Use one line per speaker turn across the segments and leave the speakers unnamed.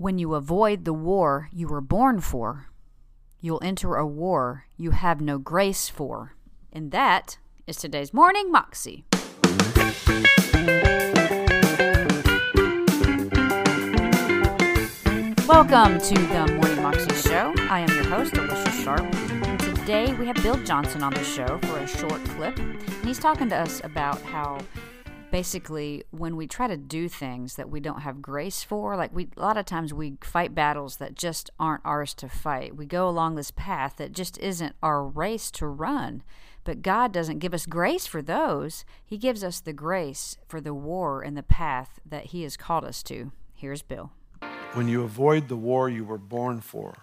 When you avoid the war you were born for, you'll enter a war you have no grace for. And that is today's Morning Moxie. Welcome to the Morning Moxie Show. I am your host, Alicia Sharp. And today we have Bill Johnson on the show for a short clip. And he's talking to us about how basically when we try to do things that we don't have grace for like we a lot of times we fight battles that just aren't ours to fight. We go along this path that just isn't our race to run. But god doesn't give us grace for those. He gives us the grace for the war and the path that he has called us to. Here's bill.
When you avoid the war you were born for,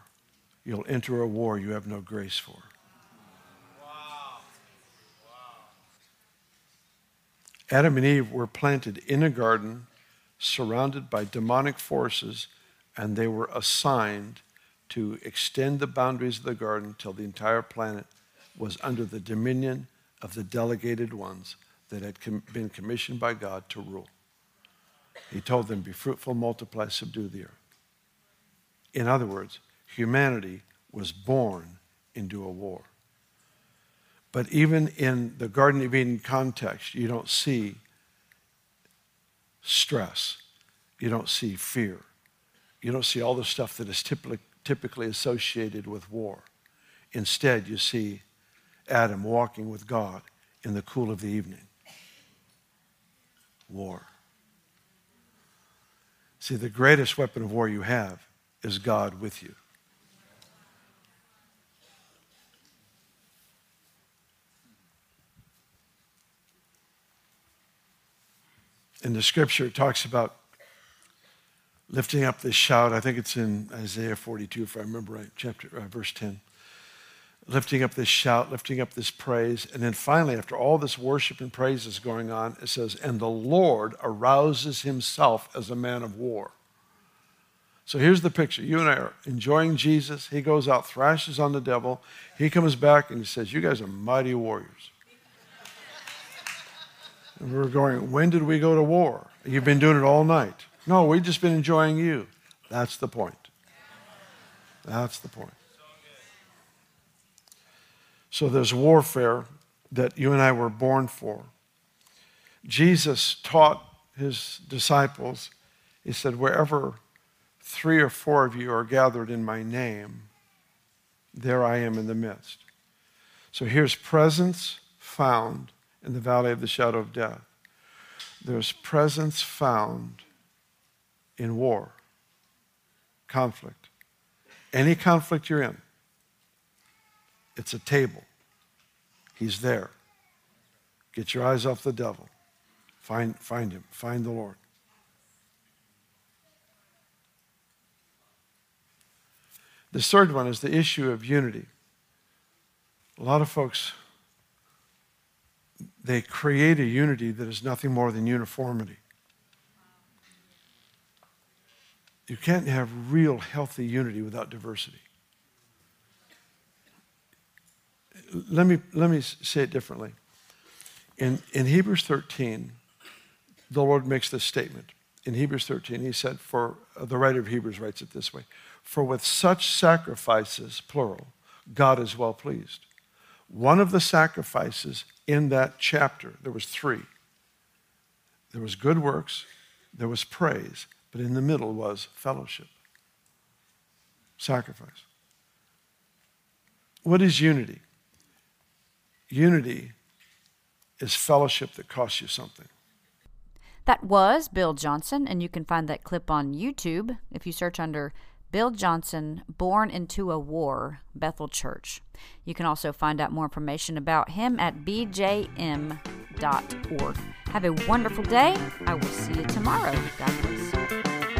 you'll enter a war you have no grace for. Adam and Eve were planted in a garden surrounded by demonic forces, and they were assigned to extend the boundaries of the garden till the entire planet was under the dominion of the delegated ones that had com- been commissioned by God to rule. He told them, Be fruitful, multiply, subdue the earth. In other words, humanity was born into a war. But even in the Garden of Eden context, you don't see stress. You don't see fear. You don't see all the stuff that is typically, typically associated with war. Instead, you see Adam walking with God in the cool of the evening. War. See, the greatest weapon of war you have is God with you. In the scripture, it talks about lifting up this shout. I think it's in Isaiah 42, if I remember right, chapter, uh, verse 10. Lifting up this shout, lifting up this praise. And then finally, after all this worship and praise is going on, it says, And the Lord arouses himself as a man of war. So here's the picture. You and I are enjoying Jesus. He goes out, thrashes on the devil. He comes back and he says, You guys are mighty warriors. We're going, when did we go to war? You've been doing it all night. No, we've just been enjoying you. That's the point. That's the point. So there's warfare that you and I were born for. Jesus taught his disciples, he said, wherever three or four of you are gathered in my name, there I am in the midst. So here's presence found in the valley of the shadow of death. There's presence found in war, conflict. Any conflict you're in, it's a table. He's there. Get your eyes off the devil. Find, find him. Find the Lord. The third one is the issue of unity. A lot of folks they create a unity that is nothing more than uniformity. You can't have real healthy unity without diversity. Let me, let me say it differently. In, in Hebrews 13, the Lord makes this statement. In Hebrews 13, he said, for uh, the writer of Hebrews writes it this way For with such sacrifices, plural, God is well pleased. One of the sacrifices in that chapter, there was three. There was good works, there was praise, but in the middle was fellowship, sacrifice. What is unity? Unity is fellowship that costs you something.
That was Bill Johnson, and you can find that clip on YouTube if you search under Bill Johnson, Born into a War, Bethel Church. You can also find out more information about him at bjm.org. Have a wonderful day. I will see you tomorrow. God bless.